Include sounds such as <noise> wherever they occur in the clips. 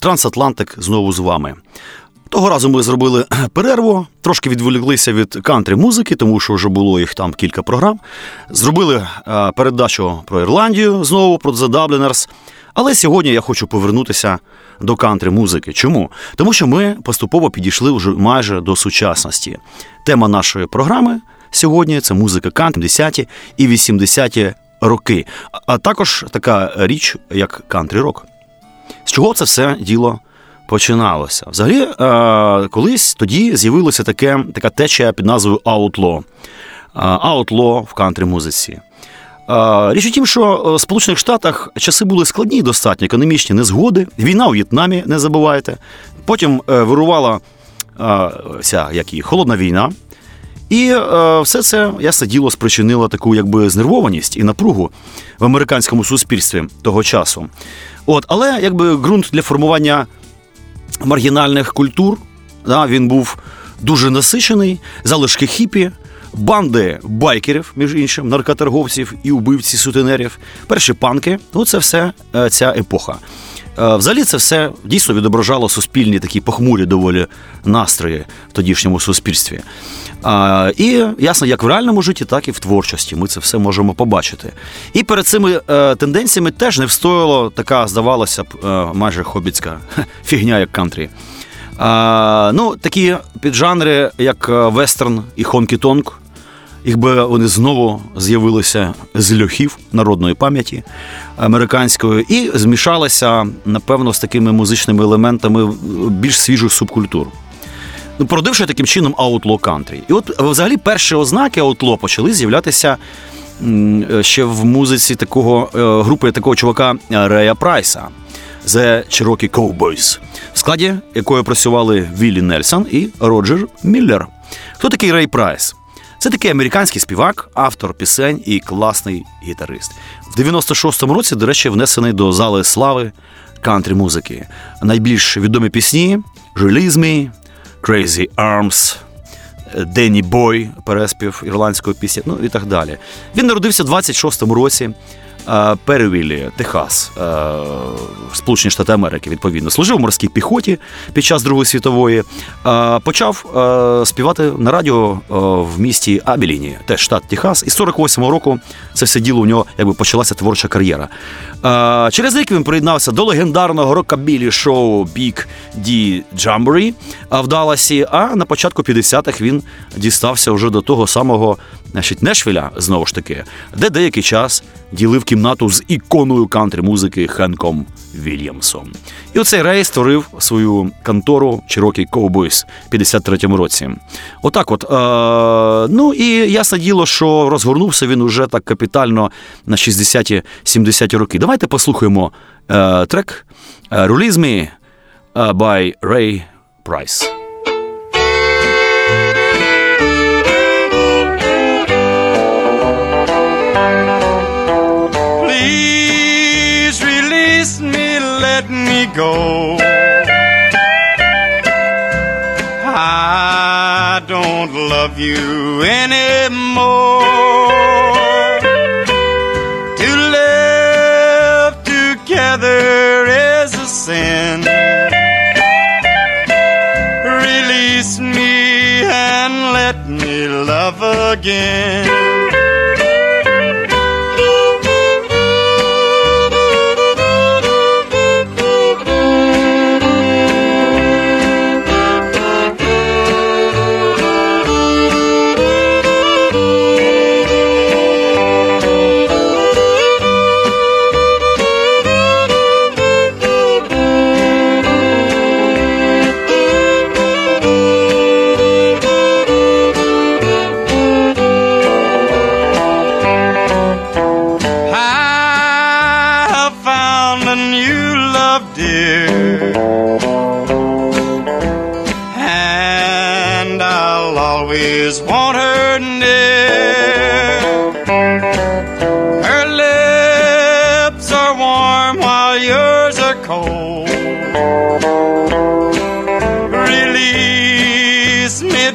Трансатлантик знову з вами. Того разу ми зробили <clears throat> перерву, трошки відволіклися від кантри музики, тому що вже було їх там кілька програм. Зробили е, передачу про Ірландію знову, про The Dubliners. Але сьогодні я хочу повернутися до кантри музики. Чому? Тому що ми поступово підійшли вже майже до сучасності. Тема нашої програми сьогодні це музика кантри 70-ті і 80-ті роки, а також така річ, як кантри рок. З чого це все діло починалося? Взагалі, е, колись тоді з'явилося таке, така течія під назвою Outlaw. Outlaw в кантрі музиці. Е, річ у тім, що в Сполучених Штатах часи були складні, достатньо економічні незгоди. Війна у В'єтнамі, не забувайте. Потім е, вирувала вся як і холодна війна. І е, все це ясне діло спричинило таку якби знервованість і напругу в американському суспільстві того часу. От, Але якби ґрунт для формування маргінальних культур да, він був дуже насичений, залишки хіпі, банди байкерів, між іншим, наркоторговців і убивці сутенерів, перші панки ну це все е, ця епоха. Е, взагалі це все дійсно відображало суспільні такі похмурі доволі настрої в тодішньому суспільстві. І ясно, як в реальному житті, так і в творчості. Ми це все можемо побачити. І перед цими е, тенденціями теж не встояло така, здавалося б, е, майже хобіцька <laughs> фігня, як кантрі. Ну, Такі піджанри, як вестерн і хонкі-тонг, якби вони знову з'явилися з льохів народної пам'яті американської і змішалися, напевно, з такими музичними елементами більш свіжих субкультур. Ну, породивши таким чином Outlaw Country. І от взагалі перші ознаки Outlaw почали з'являтися ще в музиці такого е, групи такого чувака е, Рея Прайса. The Cherokee Cowboys, в складі якої працювали Віллі Нельсон і Роджер Міллер. Хто такий Рей Прайс? Це такий американський співак, автор пісень і класний гітарист. В 96-му році, до речі, внесений до зали слави кантрі музики. Найбільш відомі пісні «Release Me», «Crazy Arms», Денні Бой, переспів ірландської пісні, ну і так далі. Він народився в 26-му році. Е, Перевілі, Техас, е, Сполучені Штати Америки, відповідно, служив у морській піхоті під час Другої світової. Е, почав співати на радіо в місті Абіліні, теж штат Техас. І з 48-го року це все діло у нього якби почалася творча кар'єра. Через рік він приєднався до легендарного рокабілі шоу Big D Jamboree в Далласі, А на початку 50-х він дістався вже до того самого значить, Нешвіля, знову ж таки, де деякий час ділив кімнату з іконою кантри музики Хенком Вільямсом. І оцей Рей створив свою контору Cherokee Cowboys в 53-му році. Отак, от. Е, ну і ясне діло, що розгорнувся він уже так капітально на 60-70-ті роки. Давайте послухаємо е, трек «Release Me» by Ray Price. Go. I don't love you anymore. To live together is a sin. Release me and let me love again.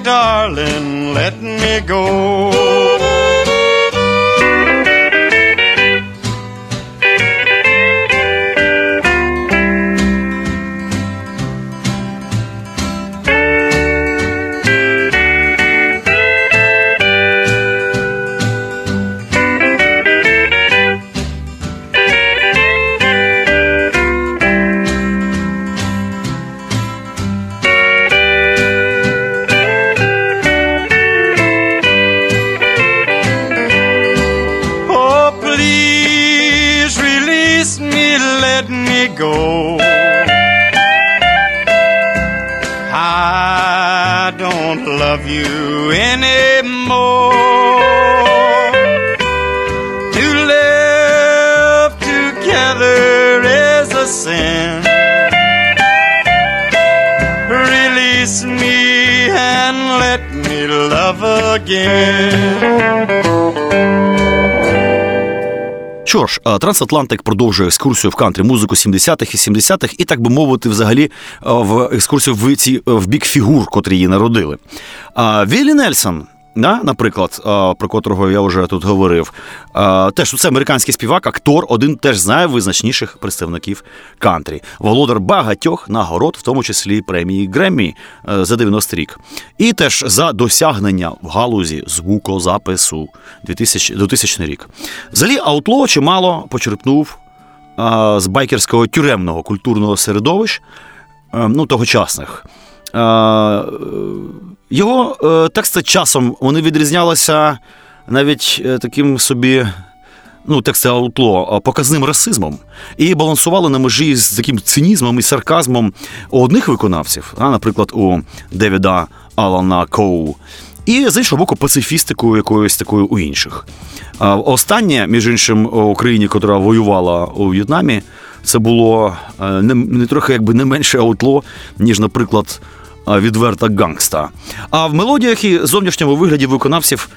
Darling, let me go. Трансатлантик продовжує екскурсію в кантрі музику 70-х і 70-х, і так би мовити, взагалі е, в екскурсію в ці в бік фігур, котрі її народили. Віллі Нельсон Да? Наприклад, про котрого я вже тут говорив. Теж це американський співак, актор, один теж з найвизначніших представників кантрі, володар багатьох нагород, в тому числі премії Греммі е, за 90 рік. І теж за досягнення в галузі звукозапису 2000, 2000 рік. Взагалі, Аутло чимало почерпнув з байкерського тюремного культурного середовища, е, ну, тогочасних. Його е, тексти часом вони відрізнялися навіть е, таким собі. Ну, тексти аутло показним расизмом і балансували на межі з таким цинізмом і сарказмом у одних виконавців, а, наприклад, у Девіда Алана Коу, і з іншого боку, пацифістикою якоюсь такою у інших. Останнє, між іншим, у країні, яка воювала у В'єтнамі, це було е, не, не трохи якби не менше аутло, ніж, наприклад відверта гангста. А в мелодіях і зовнішньому вигляді виконавців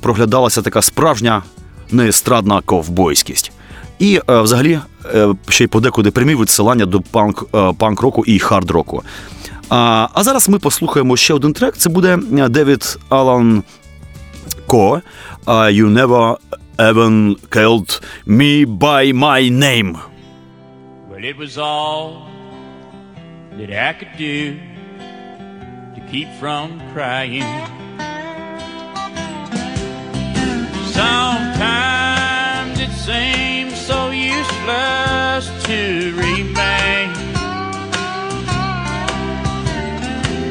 проглядалася така справжня неестрадна ковбойськість. І взагалі е, ще й подекуди прямі відсилання до панк е, панк-року і хард-року. А а зараз ми послухаємо ще один трек. Це буде е, Девід Алан Ко You Never Even Called Me By My Name. Well, it was all that I could do keep from crying. Sometimes it seems so useless to remain.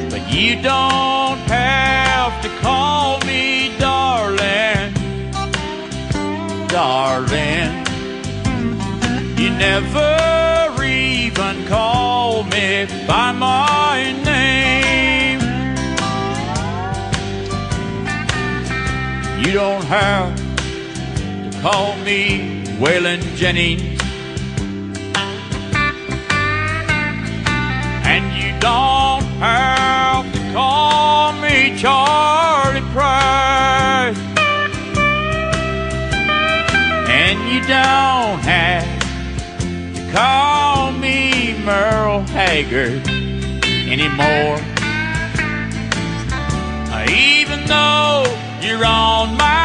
But you don't have to call me darling, darling. You never even call me by my name. You don't have to call me Waylon Jennings. And you don't have to call me Charlie Price. And you don't have to call me Merle Haggard anymore. Uh, even though on my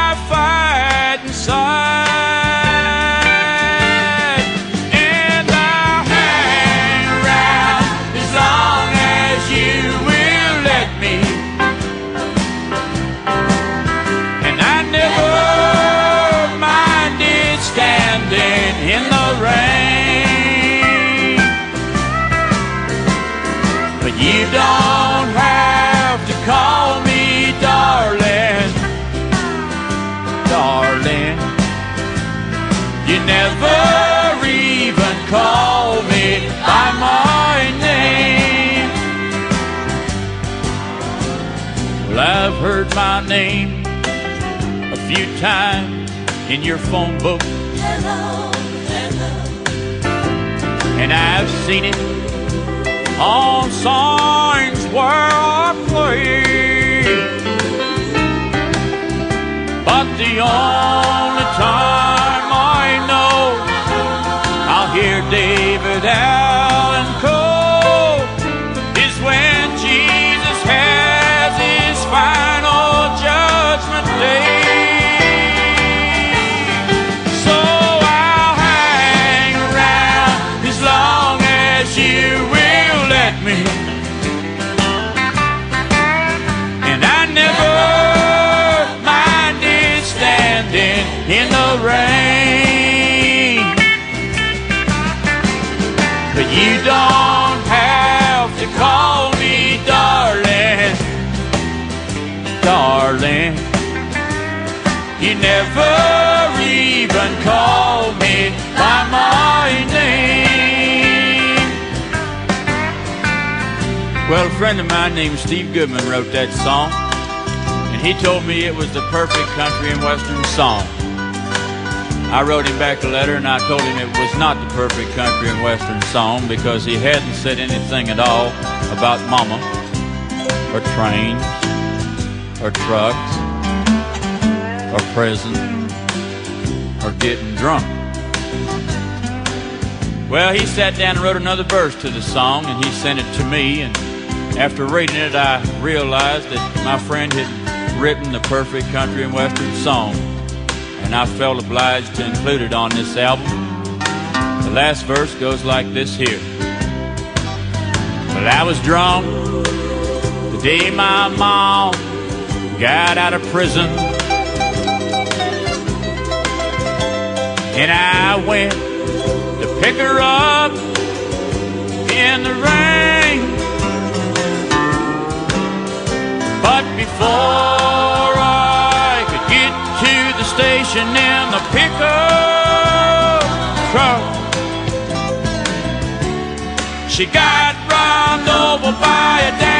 name a few times in your phone book. Hello, hello. And I've seen it on signs where I play. But the only time Well, a friend of mine named Steve Goodman wrote that song, and he told me it was the perfect country and western song. I wrote him back a letter and I told him it was not the perfect country and western song because he hadn't said anything at all about mama, or trains, or trucks, or prison, or getting drunk. Well, he sat down and wrote another verse to the song and he sent it to me. And after reading it, I realized that my friend had written the perfect country and western song. And I felt obliged to include it on this album. The last verse goes like this here. Well, I was drunk the day my mom got out of prison. And I went to pick her up in the rain. But before I could get to the station in the pickup truck, she got run over by a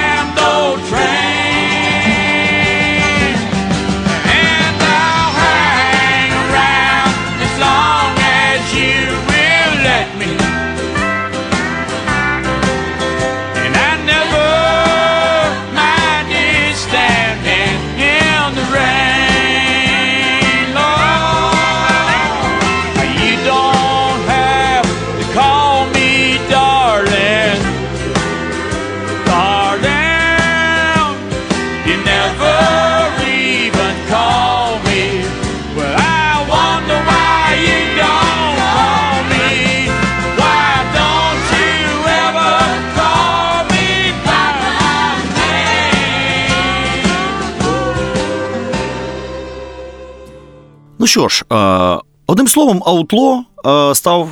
е, одним словом, Аутло е, став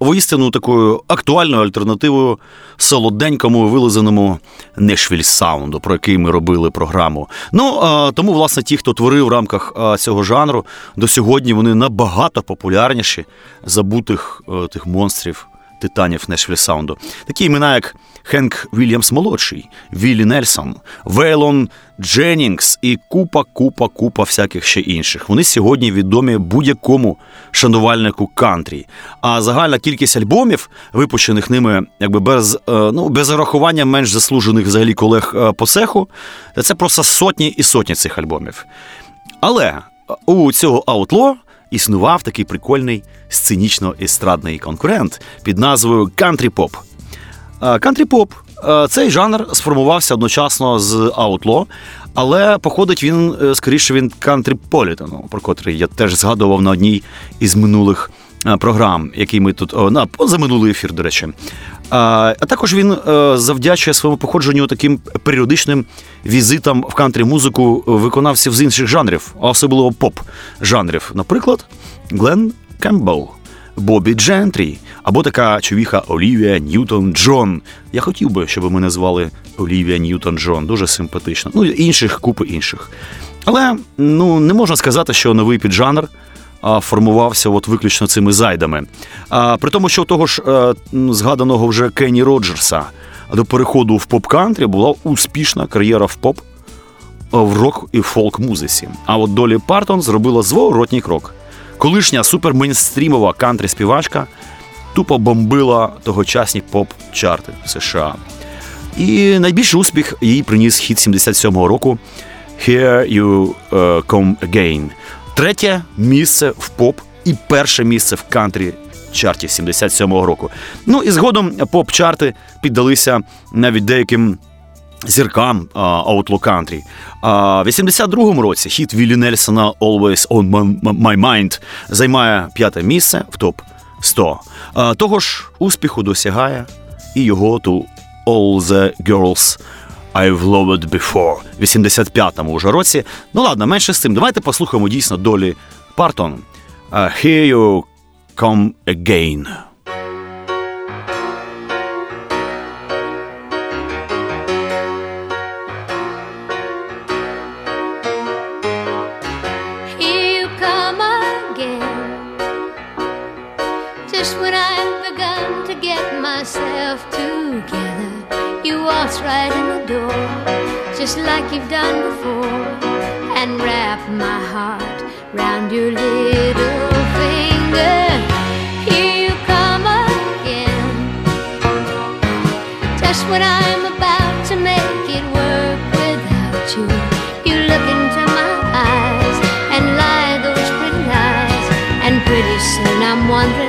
воістину такою актуальною альтернативою солоденькому вилизаному Нешвіль саунду, про який ми робили програму. Ну е, тому, власне, ті, хто творив в рамках цього жанру, до сьогодні вони набагато популярніші забутих тих монстрів. Титанів Нешвіль Саунду. Такі імена, як Хенк Вільямс молодший, Віллі Нельсон, Вейлон Дженнінгс і купа, купа, купа всяких ще інших. Вони сьогодні відомі будь-якому шанувальнику кантрі. А загальна кількість альбомів, випущених ними, якби без, е, ну, без зарахування менш заслужених взагалі колег е, по цеху, це просто сотні і сотні цих альбомів. Але у цього аутло існував такий прикольний сценічно-естрадний конкурент під назвою кантрі-поп. Кантрі-поп е, цей жанр сформувався одночасно з outlaw, але походить він е, скоріше він countrypolitan у, про котрий я теж згадував на одній із минулих е, програм, який ми тут на позаминулий ефір, до речі. А також він е, завдячує своєму походженню таким періодичним візитам в кантрі-музику виконавців з інших жанрів, особливо поп-жанрів. Наприклад, Глен Кембл, Бобі Джентрі або така човіха Олівія Ньютон Джон. Я хотів би, щоб мене звали Олівія Ньютон Джон, дуже симпатично. Ну інших, купи інших. Але ну не можна сказати, що новий піджанр формувався от виключно цими зайдами. А, при тому, що того ж е, згаданого вже Кенні Роджерса до переходу в поп-кантрі була успішна кар'єра в поп, в рок і фолк музиці. А от Долі Партон зробила зворотній крок. Колишня супермейнстрімова кантрі співачка тупо бомбила тогочасні поп-чарти в США. І найбільший успіх їй приніс хіт 77-го року Here You е, Come Again. третє місце в поп і перше місце в кантрі чарті 77-го року. Ну і згодом поп-чарти піддалися навіть деяким зіркам Outlaw Country. А в 82-му році хіт Віллі Нельсона Always on My- Mind займає п'яте місце в топ 100. А, того ж успіху досягає і його To All the Girls I've Loved Before в 85-му уже році. Ну ладно, менше з цим. Давайте послухаємо дійсно долі Партон. Here You Come Again. Myself together, you waltz right in the door, just like you've done before, and wrap my heart round your little finger. Here you come again. Just when I'm about to make it work without you, you look into my eyes and lie those pretty lies. And pretty soon I'm wondering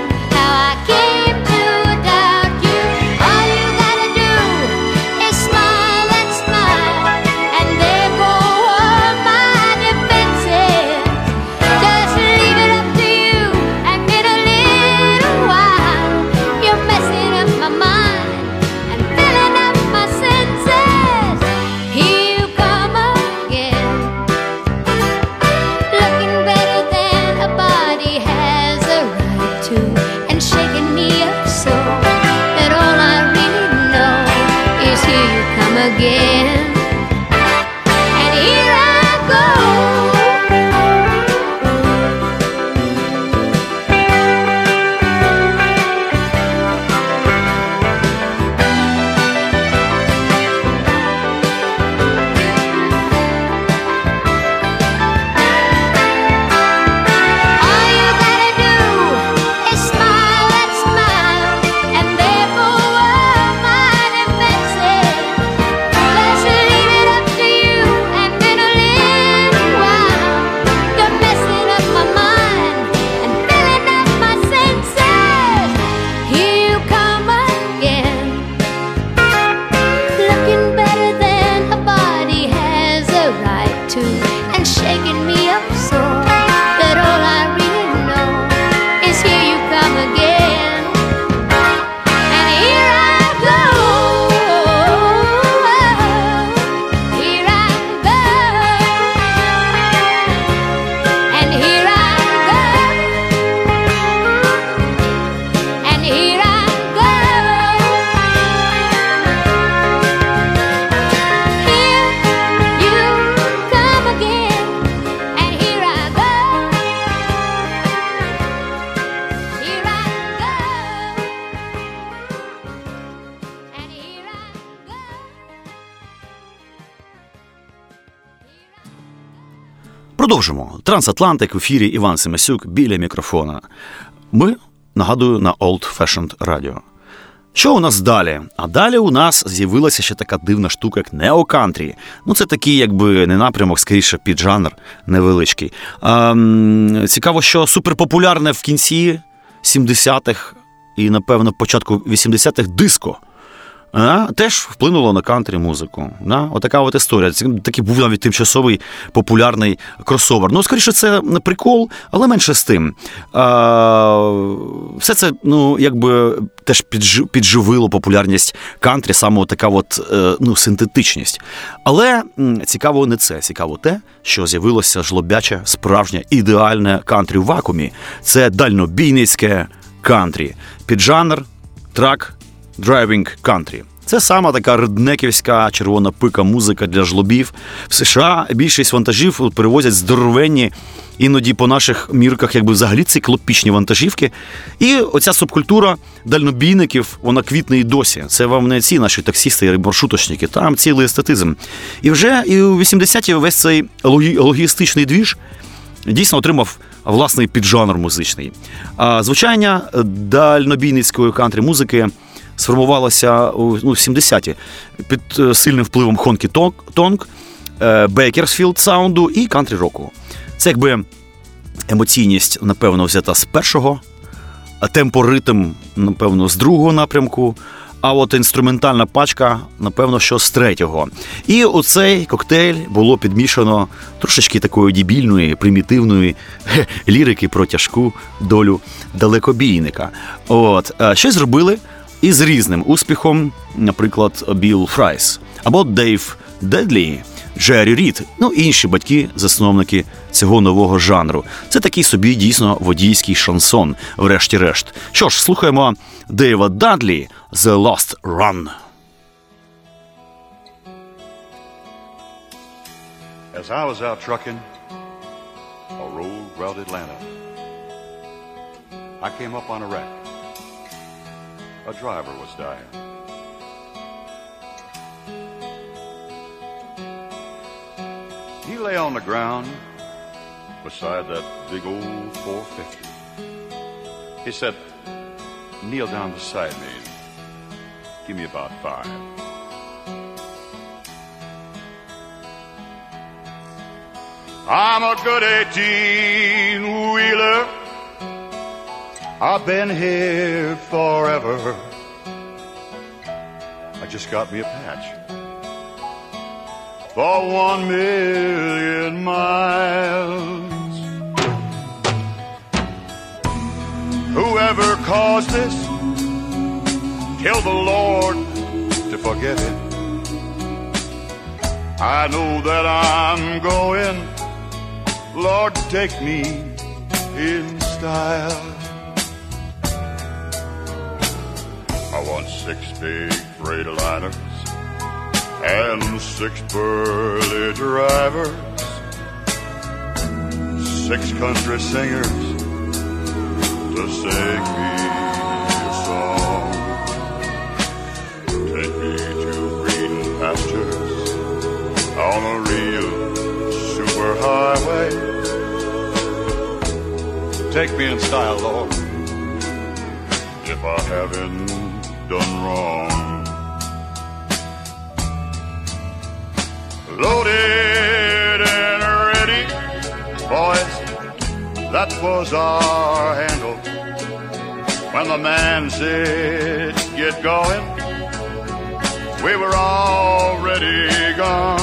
Продовжимо. Трансатлантик в ефірі Іван Семесюк біля мікрофона. Ми нагадую на Old Fashioned Radio. Що у нас далі? А далі у нас з'явилася ще така дивна штука, як неокантрі. Ну, це такий, якби не напрямок, скоріше піджанр невеличкий. А, цікаво, що суперпопулярне в кінці 70-х і, напевно, початку 80-х диско. А, теж вплинуло на кантрі музику. Да? Отака от історія. Це такий був навіть тимчасовий популярний кросовер. Ну, скоріше, це прикол, але менше з тим. А, все це, ну, якби теж піджи- підживило популярність кантрі, саме така от, е, ну, синтетичність. Але цікаво не це. Цікаво те, що з'явилося жлобяче, справжнє, ідеальне кантрі в вакуумі. Це дальнобійницьке кантрі. Піджанр, трак, Driving Country. Це сама така реднеківська червона пика музика для жлобів. В США більшість вантажів перевозять здоровенні, іноді по наших мірках, якби взагалі циклопічні вантажівки. І оця субкультура дальнобійників, вона квітне і досі. Це вам не ці наші таксісти і маршруточники, там цілий естетизм. І вже і у 80-ті весь цей логі- логістичний двіж дійсно отримав власний піджанр музичний. А звучання дальнобійницької кантрі музики сформувалося у ну, 70-ті під е, сильним впливом honky-tonk, Bakersfield sound у і кантрі року. Це якби емоційність, напевно, взята з першого, темпоритм, напевно, з другого напрямку. А от інструментальна пачка, напевно, що з третього. І оцей коктейль було підмішано трошечки такої дібільної, примітивної лірики про тяжку долю далекобійника. От е, щось зробили із різним успіхом, наприклад, Білл Фрайс або Дейв Дедлі. Джері Рід, ну інші батьки, засновники цього нового жанру. Це такий собі дійсно водійський шансон, врешті-решт. Що ж, слухаємо Дейва Дадлі «The Lost Run». As I was out trucking a road route Atlanta, I came up on a wreck. A driver was dying. He lay on the ground beside that big old 450. He said, kneel down beside me. Give me about five. I'm a good 18 wheeler. I've been here forever. I just got me a patch for one million miles. Whoever caused this, tell the Lord to forget it. I know that I'm going. Lord, take me in style. Six big freight liners and six burly drivers, six country singers to sing me a song. Take me to green pastures on a real superhighway. Take me in style, Lord, if I haven't done wrong. Loaded and ready, boys, that was our handle. When the man said, get going, we were already gone.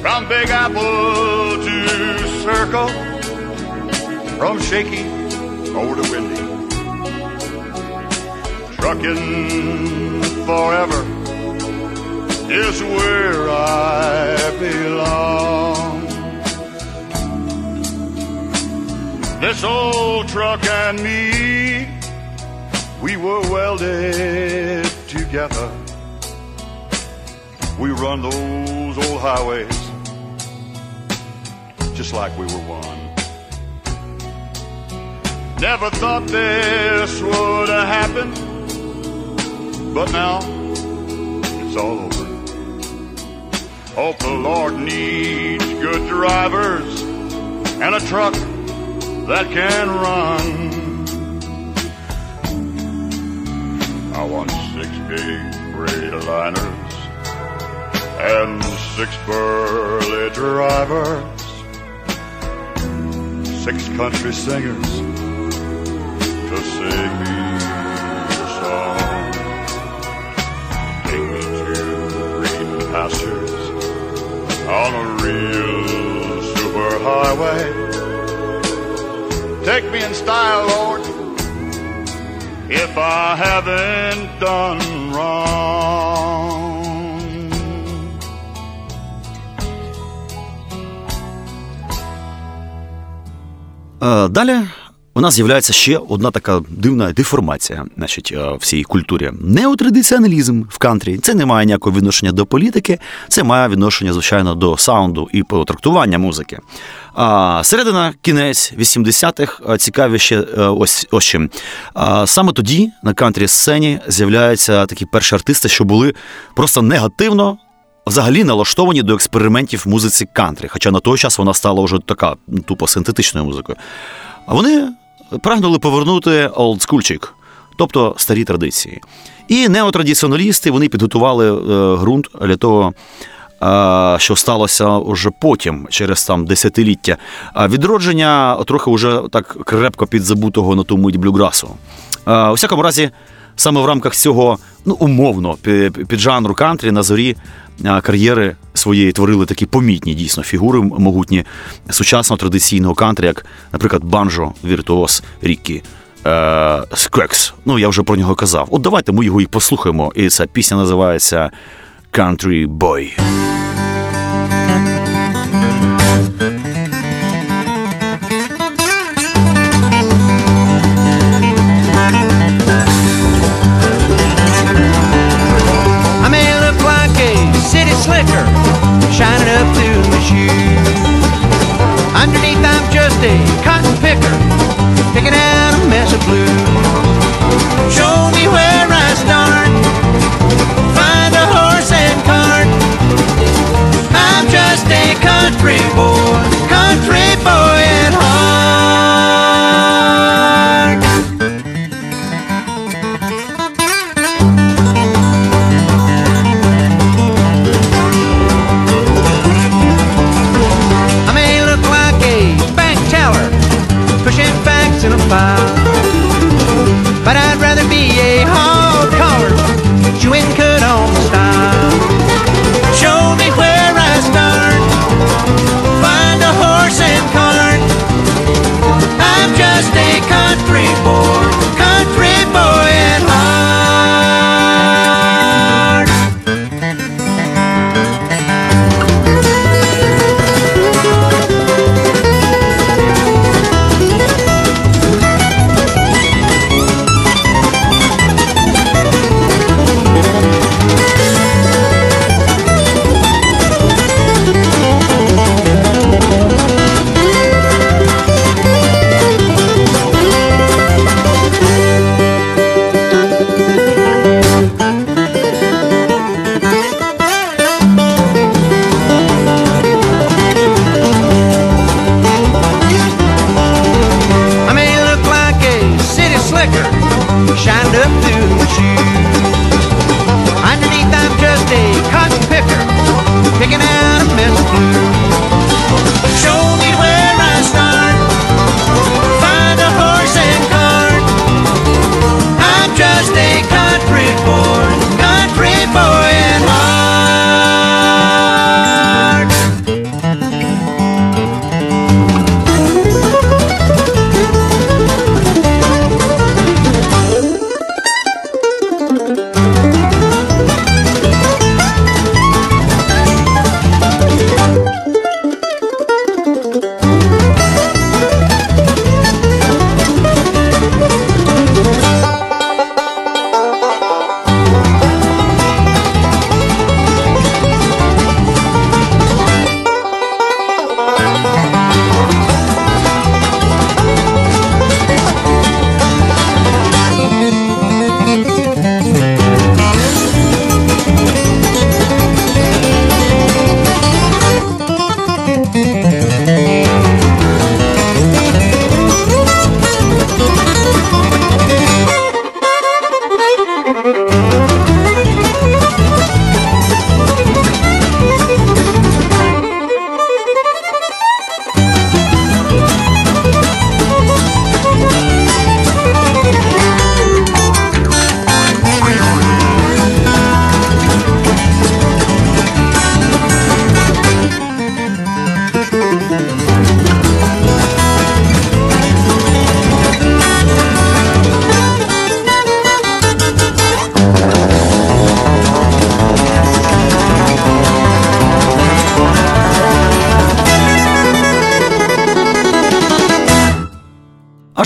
From Big Apple to Circle, from Shaky over to Windy. Trucking forever is where I belong. This old truck and me, we were welded together. We run those old highways just like we were one. Never thought this would have happened, but now it's all over. Hope the Lord needs good drivers and a truck that can run. I want six big Freightliners and six burly drivers, six country singers to sing me pastures on a real superhighway. Take me in style, Lord, if I haven't done wrong. Е, Далі у нас з'являється ще одна така дивна деформація значить, е, в цій культурі. Неотрадиціоналізм в кантрі. Це не має ніякого відношення до політики, це має відношення, звичайно, до саунду і трактування музики. А середина, кінець 80-х е, цікаві ще е, ось ось чим. А, Саме тоді на кантрі сцені з'являються такі перші артисти, що були просто негативно взагалі налаштовані до експериментів музиці кантрі, хоча на той час вона стала вже така ну, тупо синтетичною музикою. А вони прагнули повернути олдскульчик, тобто старі традиції. І неотрадиціоналісти вони підготували е, ґрунт для того, е, що сталося уже потім, через там десятиліття. А відродження трохи вже так крепко підзабутого на тому мить блюграсу. Е, У всякому разі, саме в рамках цього, ну умовно, пі- під жанру кантрі на зорі кар'єри своєї творили такі помітні дійсно фігури могутні сучасного традиційного кантрі, як, наприклад, банджо, віртуоз Ріккі. Е, Ну, я вже про нього казав. От давайте ми його і послухаємо. І ця пісня називається Country Boy. City slicker, shining up through my shoes. Underneath, I'm just a cotton picker, picking out a mess of blues. Show me where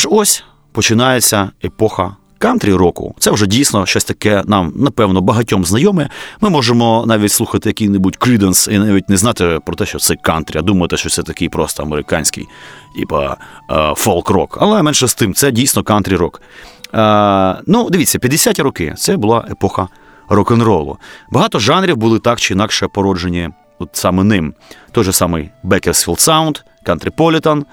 Аж ось починається епоха кантрі року. Це вже дійсно щось таке нам, напевно, багатьом знайоме. Ми можемо навіть слухати який-небудь Кріденс і навіть не знати про те, що це кантрі, а думати, що це такий просто американський, типа фолк-рок. Але менше з тим, це дійсно кантрі рок. Е, ну, дивіться, 50-ті роки це була епоха рок-н-ролу. Багато жанрів були так чи інакше породжені от саме ним. Той же самий Bakersfield Sound, Countrypolitan,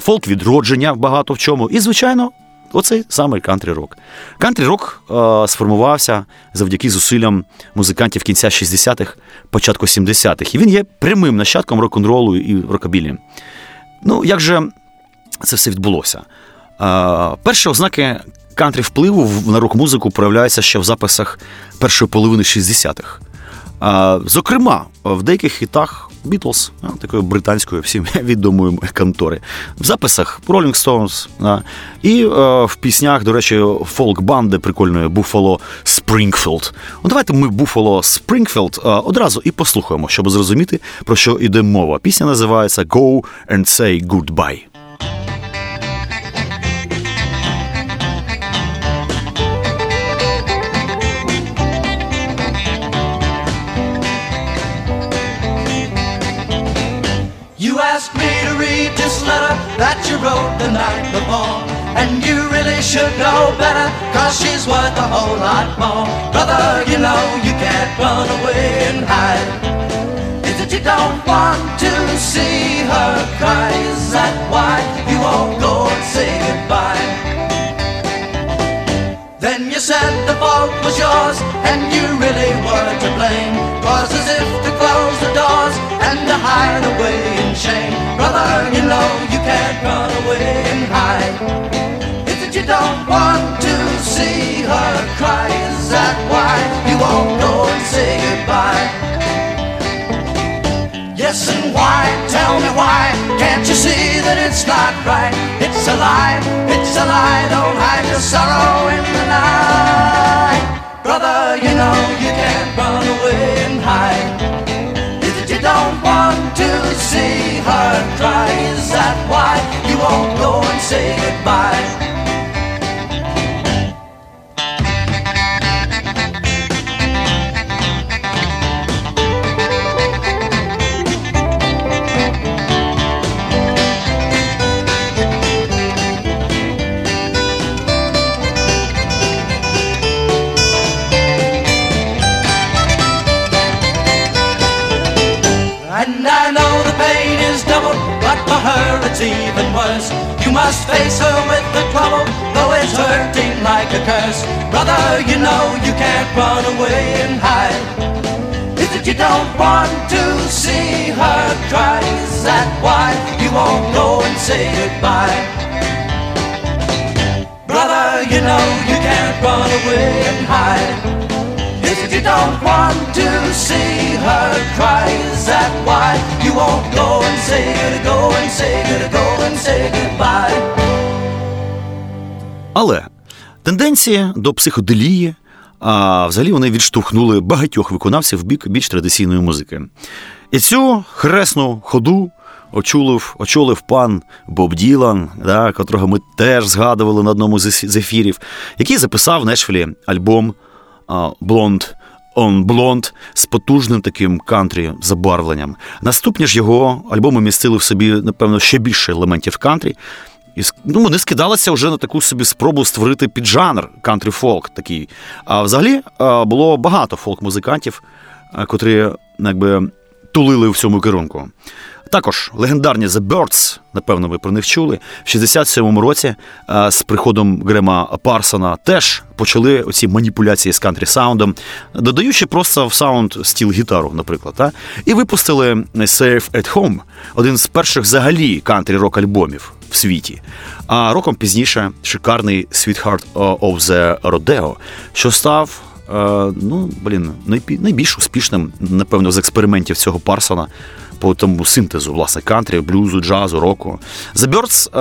фолк відродження багато в чому. І, звичайно, Оцей самий кантрі-рок. Кантрі-рок е, сформувався завдяки зусиллям музикантів кінця 60-х, початку 70-х. І він є прямим нащадком рок-н-ролу і рокабілі. Ну, як же це все відбулося? Е, перші ознаки кантрі впливу на рок-музику проявляються ще в записах першої половини 60-х. А, Зокрема, в деяких хітах А, такої британської всім <laughs> відомої контори, в записах Rolling Stones, і е, в піснях, до речі, фолк-банди прикольної Buffalo Springfield. Ну, давайте ми Buffalo Springfield е, одразу і послухаємо, щоб зрозуміти, про що йде мова. Пісня називається Go and Say Goodbye. That you wrote the night before. And you really should know better, cause she's worth a whole lot more. Brother, you know you can't run away and hide. Is it you don't want to see her cry? Is that why you won't go and say goodbye? Then you said the fault was yours and you really were to blame. Was as if to close the doors and to hide away in shame. Brother, you know you can't run away and hide. Is it you don't want to see her cry? Is that why you won't go and say goodbye? Yes, and why? Tell me why? Can't you see that it's not right? It's a lie, it's a lie. Don't hide your sorrow in the night. Brother, you know you can't run away must face her with the trouble, though it's hurting like a curse. Brother, you know you can't run away and hide. Is it you don't want to see her cry? Is that why you won't go and say goodbye? Brother, you know you can't run away and hide. It you don't want to see her cry? Is that why you won't go and say good, go and say good, go and say goodbye? Але тенденції до психоделії, а взагалі вони відштовхнули багатьох виконавців в бік більш традиційної музики. І цю хресну ходу очолив, очолив пан Боб Ділан, да, котрого ми теж згадували на одному з ефірів, який записав в Нешфілі альбом Блонд. Он Блонд з потужним таким кантрі забарвленням. Наступні ж його альбоми містили в собі, напевно, ще більше елементів кантрі. І ну, вони скидалися вже на таку собі спробу створити піджанр кантрі фолк такий. А взагалі було багато фолк-музикантів, котрі якби, тулили в цьому керунку. Також легендарні The Birds, напевно, ви про них чули. В 67-му році з приходом Грема Парсона теж почали оці маніпуляції з кантрі саундом, додаючи просто в саунд стіл гітару, наприклад. Та? І випустили Safe at Home, один з перших взагалі кантрі рок альбомів в світі. А роком пізніше шикарний Sweetheart of the Rodeo, що став. е, Ну, блін, найбільш успішним, напевно, з експериментів цього Парсона по тому синтезу, власне, кантрі, блюзу, джазу, року. The Birds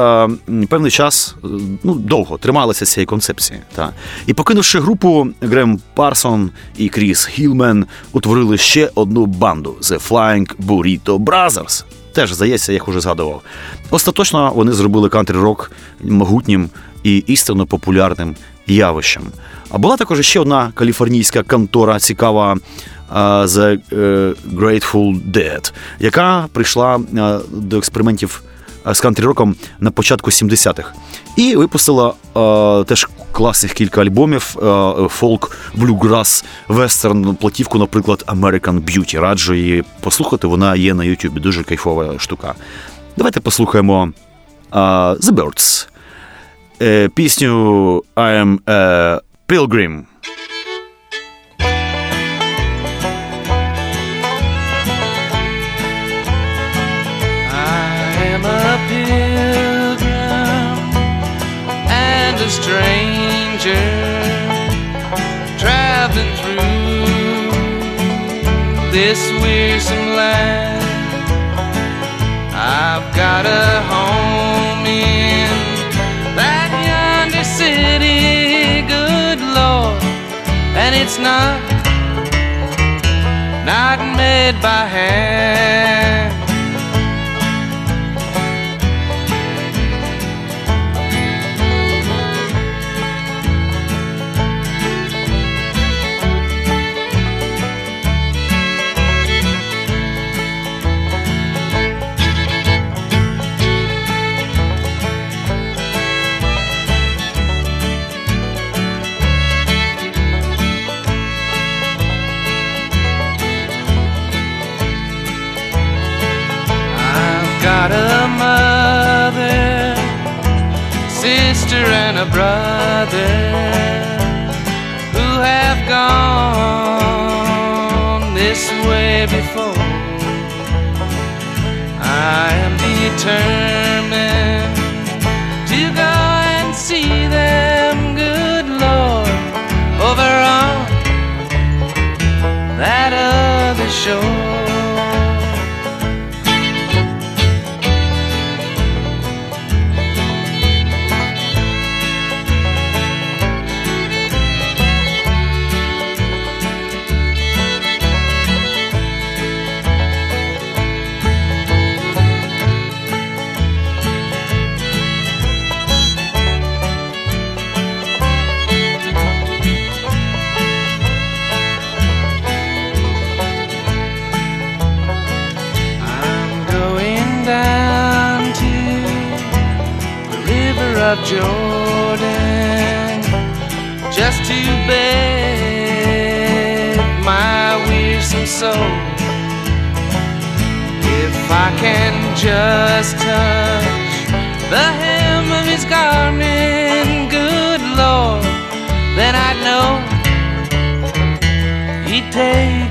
е, певний час е, ну, довго трималися цієї концепції. Та. І покинувши групу, Грем Парсон і Кріс Хілмен утворили ще одну банду The Flying Burrito Brothers. Теж, здається, я їх уже згадував. Остаточно вони зробили кантрі-рок могутнім і істинно популярним явищем. А була також ще одна каліфорнійська контора цікава The е, Grateful Dead, яка прийшла е, до експериментів е, з кантрі-роком на початку 70-х. І випустила е, теж класних кілька альбомів: е, фолк, блюграс, вестерн, платівку, наприклад, American Beauty. Раджу її послухати, вона є на Ютубі. Дуже кайфова штука. Давайте послухаємо е, The Birds. е, пісню I am a Pilgrim. Stranger traveling through this wearisome land. I've got a home in that yonder city, good Lord, and it's not not made by hand. And a brother who have gone this way before. I am determined to go and see them, good Lord, over on that other shore. Of Jordan just to beg my wearisome soul. If I can just touch the hem of his garment, good Lord, then I'd know he'd take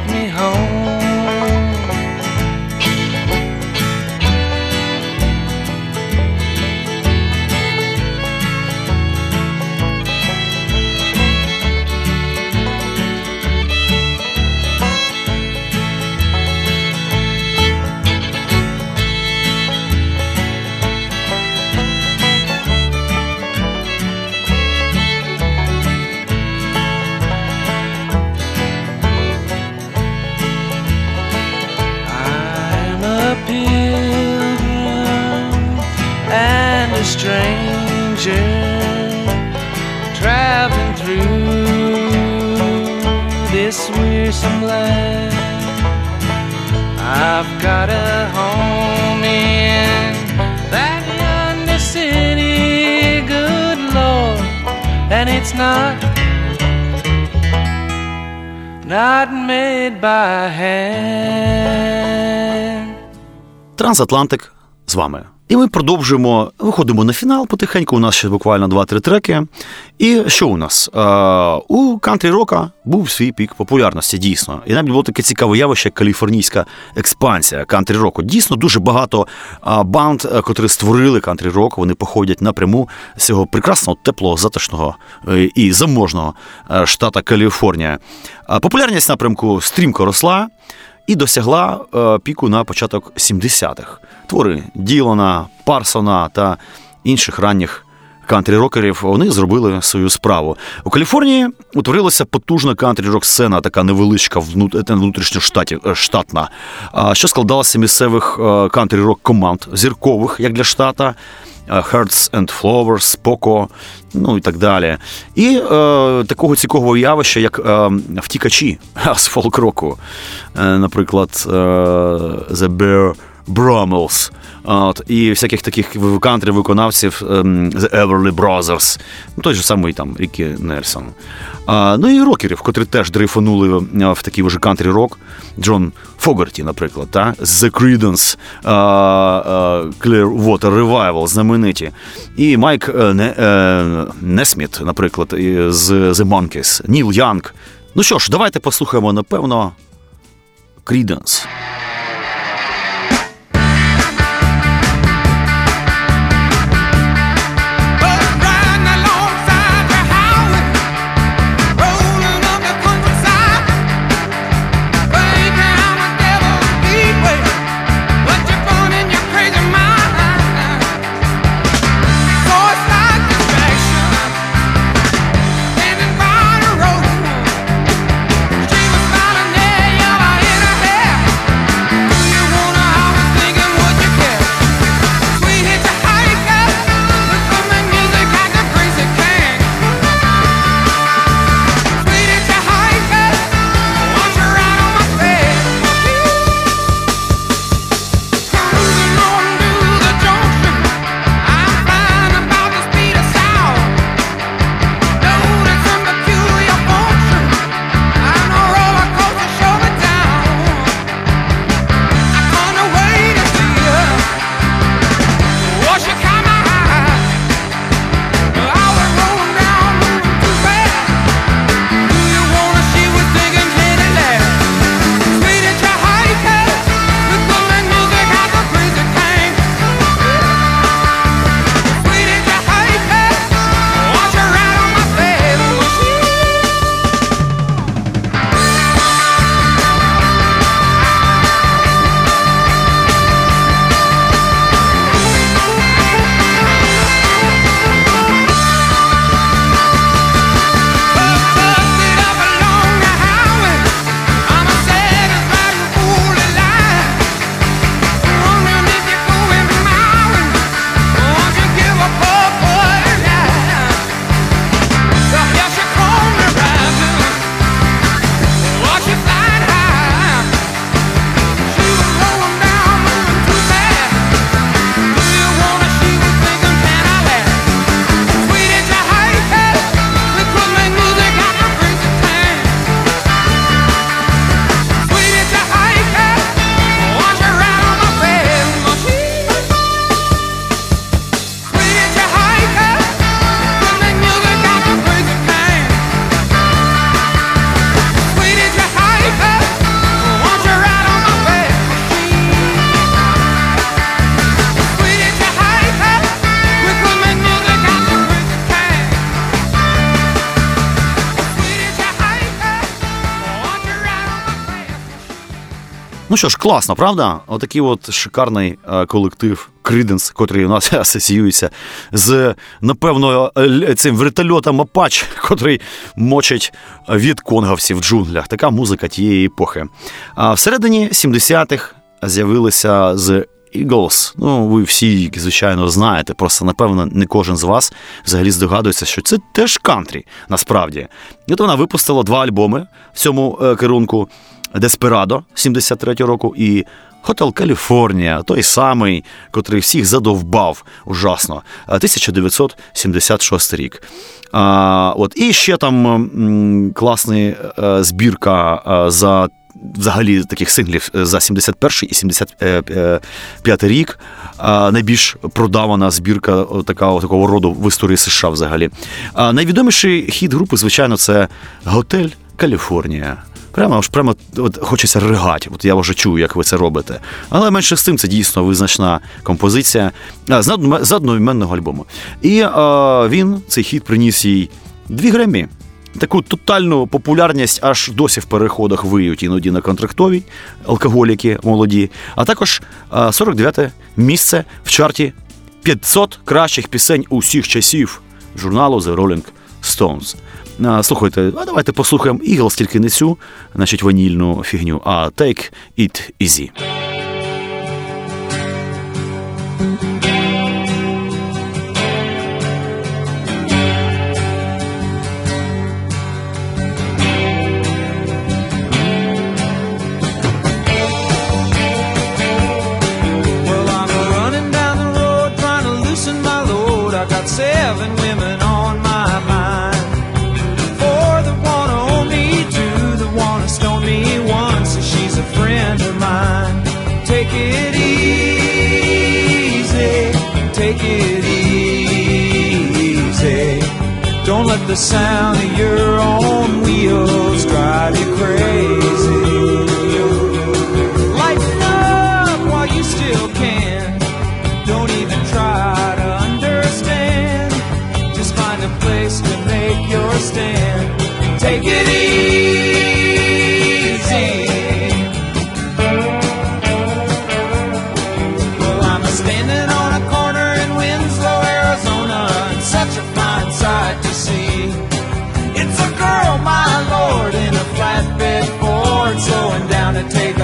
I've got a home in that yonder city, good Lord, and it's not not made by hand. Transatlantic з вами. І ми продовжуємо, виходимо на фінал потихеньку. У нас ще буквально 2-3 треки. І що у нас? Е, у кантрі рока був свій пік популярності, дійсно. І навіть було таке цікаве явище, як каліфорнійська експансія кантрі року. Дійсно, дуже багато банд, е, котрі створили кантрі рок, вони походять напряму з цього прекрасного, теплого, затишного е, і заможного е, штата Каліфорнія. Популярність напрямку стрімко росла і досягла е, піку на початок 70-х. Твори Ділана, Парсона та інших ранніх кантрі-рокерів вони зробили свою справу. У Каліфорнії утворилася потужна кантрі-рок сцена, така невеличка внут- внутрішньоштатна, а, що складалася місцевих е, кантрі-рок команд, зіркових, як для штата. Е, Hearts and Flowers, Poco, ну і так далі. І е, такого цікавого явища, як е, втікачі <laughs> з фолк-року. Наприклад, The Beau Brummels. От, і всяких таких кантри виконавців ем, The Everly Brothers, ну, той же самий там Рікі Нельсон. А, ну і рокерів, котрі теж дрейфанули в такий вже кантрі рок. Джон Фогарті, наприклад, та? The Creedence, а, а, Clearwater Revival, знамениті. І Майк е, не, е, Несміт, наприклад, з The Monkeys, Ніл Янг. Ну що ж, давайте послухаємо, напевно, Creedence. Ну що ж, класно, правда? Отакий от шикарний е, колектив Криденс, котрий у нас <laughs> асоціюється з, напевно, цим вертольотом Апач, <laughs> котрий мочить від конгавців в джунглях. Така музика тієї епохи. А всередині 70-х з'явилися з Eagles. Ну, ви всі, звичайно, знаєте. Просто, напевно, не кожен з вас взагалі здогадується, що це теж кантрі, насправді. І от вона випустила два альбоми в цьому е, керунку. Деспирадо 73 року і Хотел Каліфорнія, той самий, котрий всіх задовбав ужасно. е, 1976 рік. А, от, і ще там м, класна е, збірка е, за. Взагалі таких синглів е, за 71 і 75 рік. А, найбільш продавана збірка така, такого роду в історії США взагалі. Найвідоміший хіт групи, звичайно, це Готель Каліфорнія. Прямо аж прямо от, хочеться ригати. От я вже чую, як ви це робите. Але менше з тим це дійсно визначна композиція з, одно- з одноіменного альбому. І а, він цей хіт приніс їй дві гремі. Таку тотальну популярність аж досі в переходах виють іноді на контрактовій алкоголіки молоді, а також 49-те місце в чарті 500 кращих пісень усіх часів журналу The Rolling Stones. Слухайте, а давайте послухаємо Eagles, тільки не цю, значить, ванільну фігню, а Take It Easy. The sound of your own wheels drive you crazy. Lighten up while you still can. Don't even try to understand. Just find a place to make your stand. Take it easy. Down to take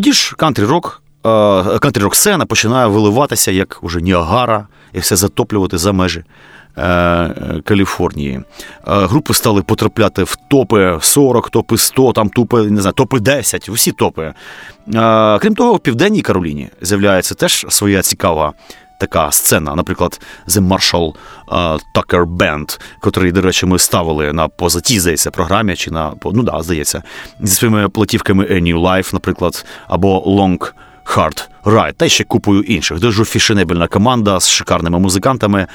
Тоді ж кантрі рок, е, кантрі рок сцена починає виливатися як уже Ніагара і все затоплювати за межі е, Каліфорнії. Е, групи стали потрапляти в топи 40, топи 100, там топи, не знаю, топи 10, усі топи. Крім того, в Південній Кароліні з'являється теж своя цікава. Така сцена, наприклад, The Marshall е, Tucker Band, котрий, до речі, ми ставили на позатій, здається, програмі, чи на ну да, здається, зі своїми платівками A New Life, наприклад, або Long Hard Ride, та ще купою інших. Дуже фішенебельна команда з шикарними музикантами.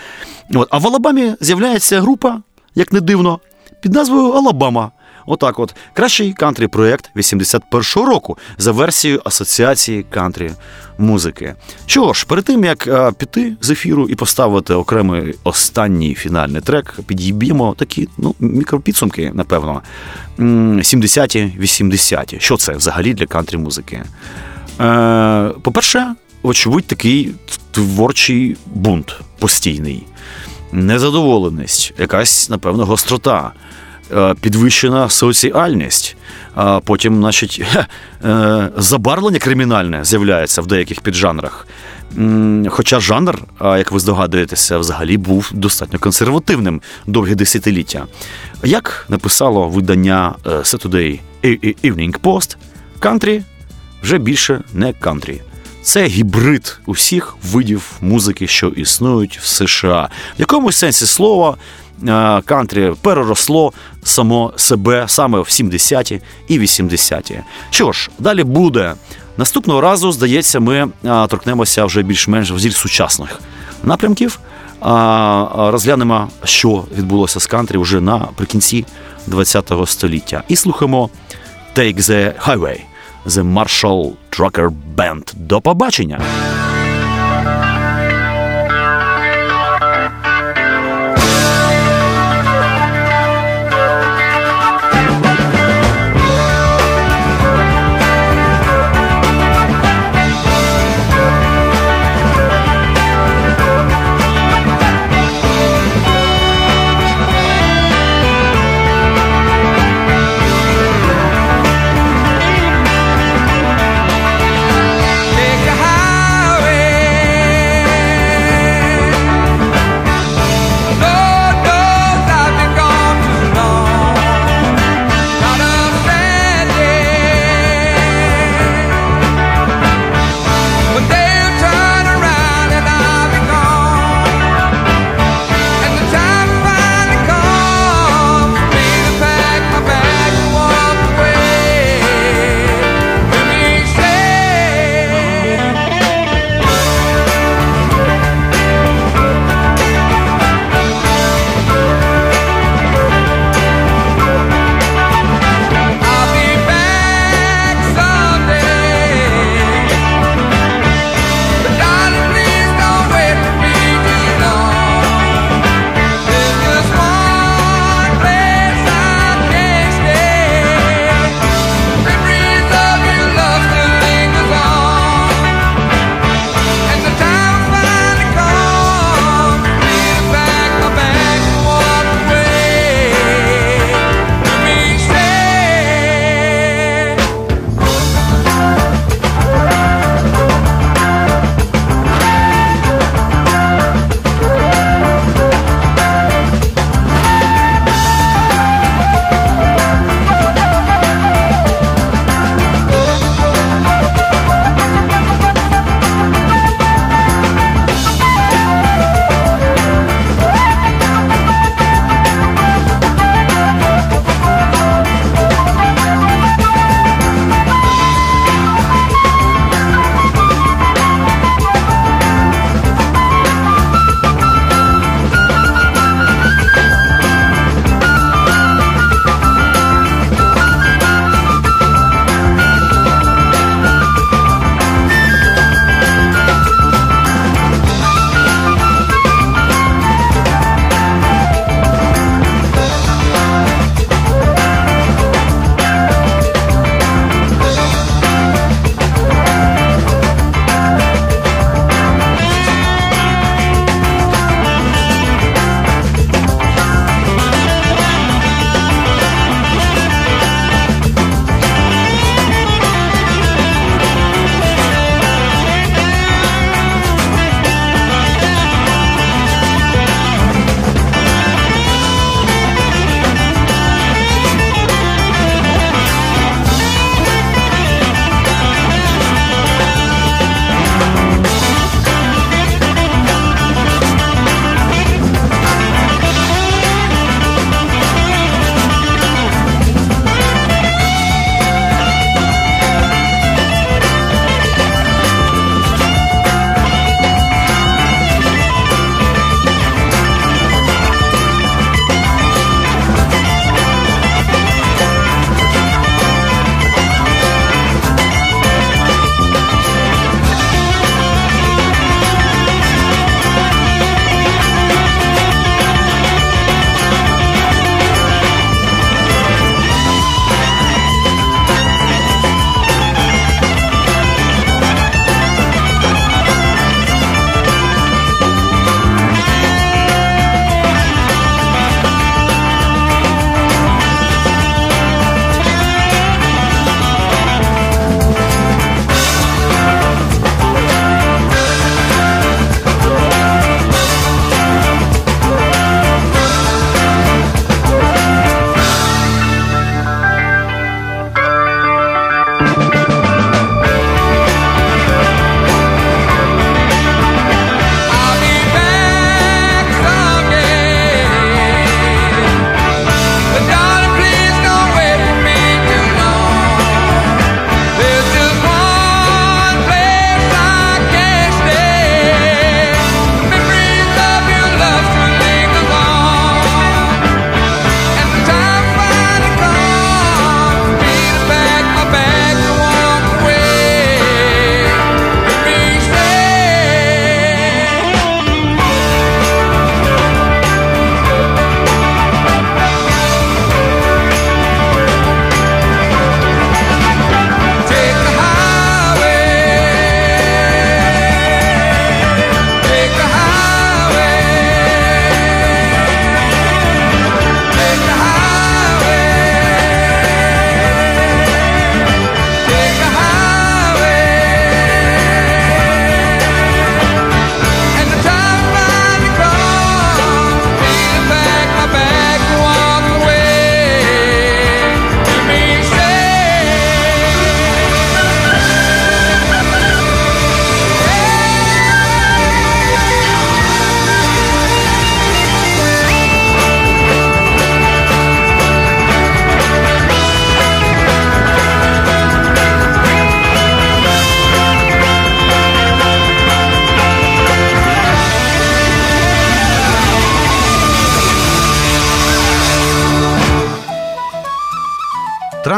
От. А в Алабамі з'являється група, як не дивно, під назвою Алабама. Отак, от кращий кантрі проєкт 81-го року за версією Асоціації кантрі музики. Що ж, перед тим як е, піти з ефіру і поставити окремий останній фінальний трек, підіб'ємо такі ну, мікропідсумки, напевно. 70-ті, 80-ті. Що це взагалі для кантрі музики? Е, по-перше, очевидь, такий творчий бунт постійний, незадоволеність, якась, напевно, гострота, підвищена соціальність. А потім, значить, <laughs> е, забарвлення кримінальне з'являється в деяких піджанрах. Хоча жанр, як ви здогадуєтеся, взагалі був достатньо консервативним довгі десятиліття. Як написало видання е, Saturday Evening Post, кантрі вже більше не кантрі. Це гібрид усіх видів музики, що існують в США. В якомусь сенсі слова е, кантрі переросло само себе саме в 70-ті і 80-ті. Що ж, далі буде. Наступного разу, здається, ми е, торкнемося вже більш-менш в зіль сучасних напрямків. А, Розглянемо, що відбулося з кантрі вже наприкінці ХХ століття. І слухаємо Take the Highway The Marshall Trucker Band. До побачення!